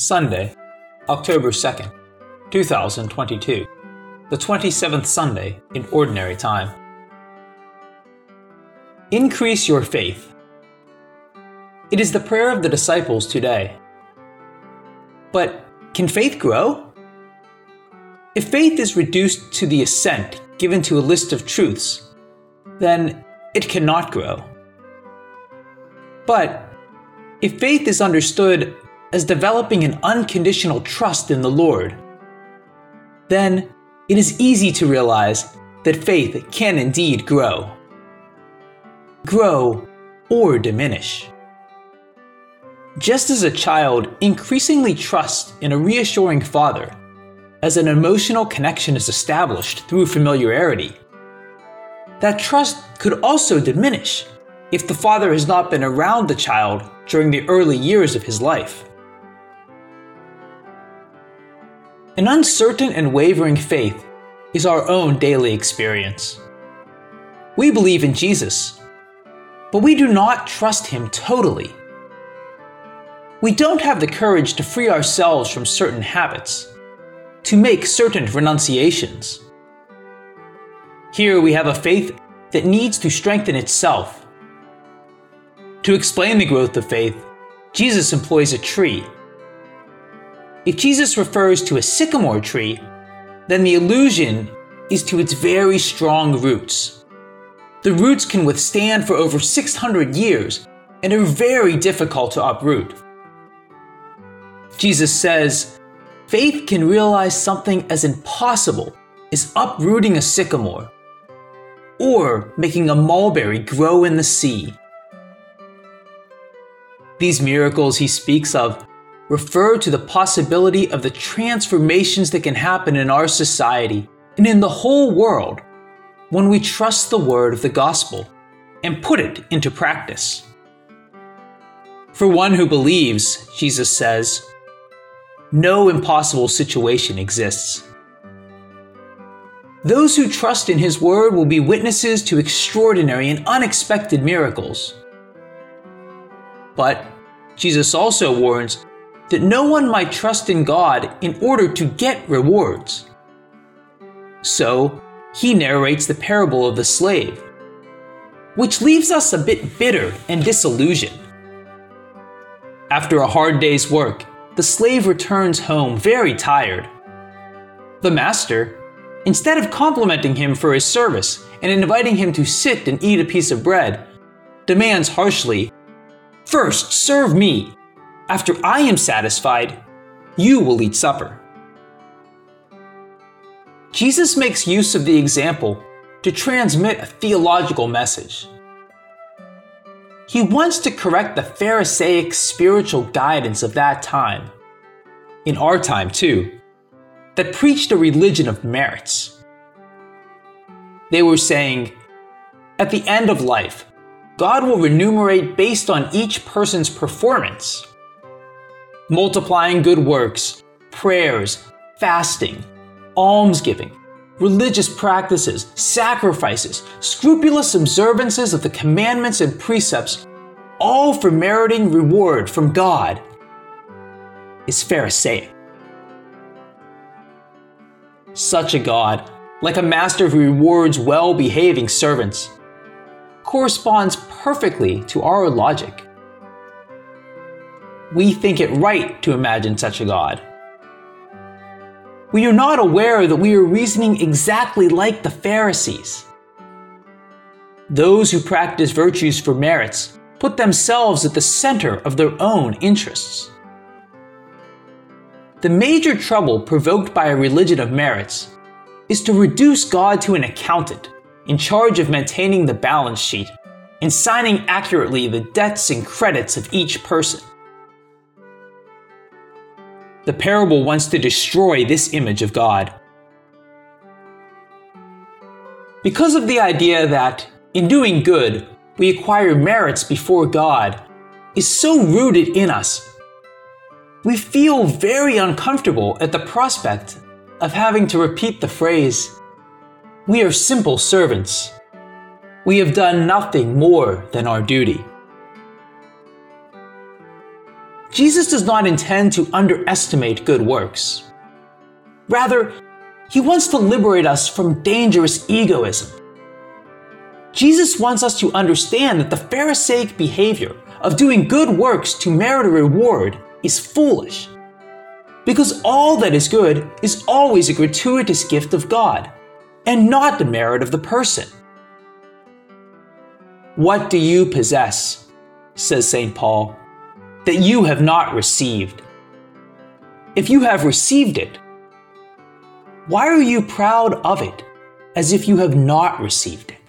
Sunday, October 2nd, 2022, the 27th Sunday in Ordinary Time. Increase your faith. It is the prayer of the disciples today. But can faith grow? If faith is reduced to the assent given to a list of truths, then it cannot grow. But if faith is understood as developing an unconditional trust in the Lord, then it is easy to realize that faith can indeed grow. Grow or diminish. Just as a child increasingly trusts in a reassuring father, as an emotional connection is established through familiarity, that trust could also diminish if the father has not been around the child during the early years of his life. An uncertain and wavering faith is our own daily experience. We believe in Jesus, but we do not trust Him totally. We don't have the courage to free ourselves from certain habits, to make certain renunciations. Here we have a faith that needs to strengthen itself. To explain the growth of faith, Jesus employs a tree if Jesus refers to a sycamore tree, then the allusion is to its very strong roots. The roots can withstand for over 600 years and are very difficult to uproot. Jesus says, faith can realize something as impossible as uprooting a sycamore or making a mulberry grow in the sea. These miracles he speaks of refer to the possibility of the transformations that can happen in our society and in the whole world when we trust the word of the gospel and put it into practice. For one who believes, Jesus says, no impossible situation exists. Those who trust in His Word will be witnesses to extraordinary and unexpected miracles. But Jesus also warns that no one might trust in God in order to get rewards. So, he narrates the parable of the slave, which leaves us a bit bitter and disillusioned. After a hard day's work, the slave returns home very tired. The master, instead of complimenting him for his service and inviting him to sit and eat a piece of bread, demands harshly, First, serve me. After I am satisfied, you will eat supper. Jesus makes use of the example to transmit a theological message. He wants to correct the Pharisaic spiritual guidance of that time, in our time too, that preached a religion of merits. They were saying, at the end of life, God will remunerate based on each person's performance multiplying good works, prayers, fasting, almsgiving, religious practices, sacrifices, scrupulous observances of the commandments and precepts, all for meriting reward from God, is Pharisaic. Such a God, like a master who rewards well behaving servants, corresponds perfectly to our logic we think it right to imagine such a God. We are not aware that we are reasoning exactly like the Pharisees. Those who practice virtues for merits put themselves at the center of their own interests. The major trouble provoked by a religion of merits is to reduce God to an accountant in charge of maintaining the balance sheet and signing accurately the debts and credits of each person. The parable wants to destroy this image of God. Because of the idea that, in doing good, we acquire merits before God, is so rooted in us, we feel very uncomfortable at the prospect of having to repeat the phrase, We are simple servants. We have done nothing more than our duty. Jesus does not intend to underestimate good works. Rather, he wants to liberate us from dangerous egoism. Jesus wants us to understand that the Pharisaic behavior of doing good works to merit a reward is foolish. Because all that is good is always a gratuitous gift of God, and not the merit of the person. What do you possess, says St. Paul, that you have not received? If you have received it, why are you proud of it as if you have not received it?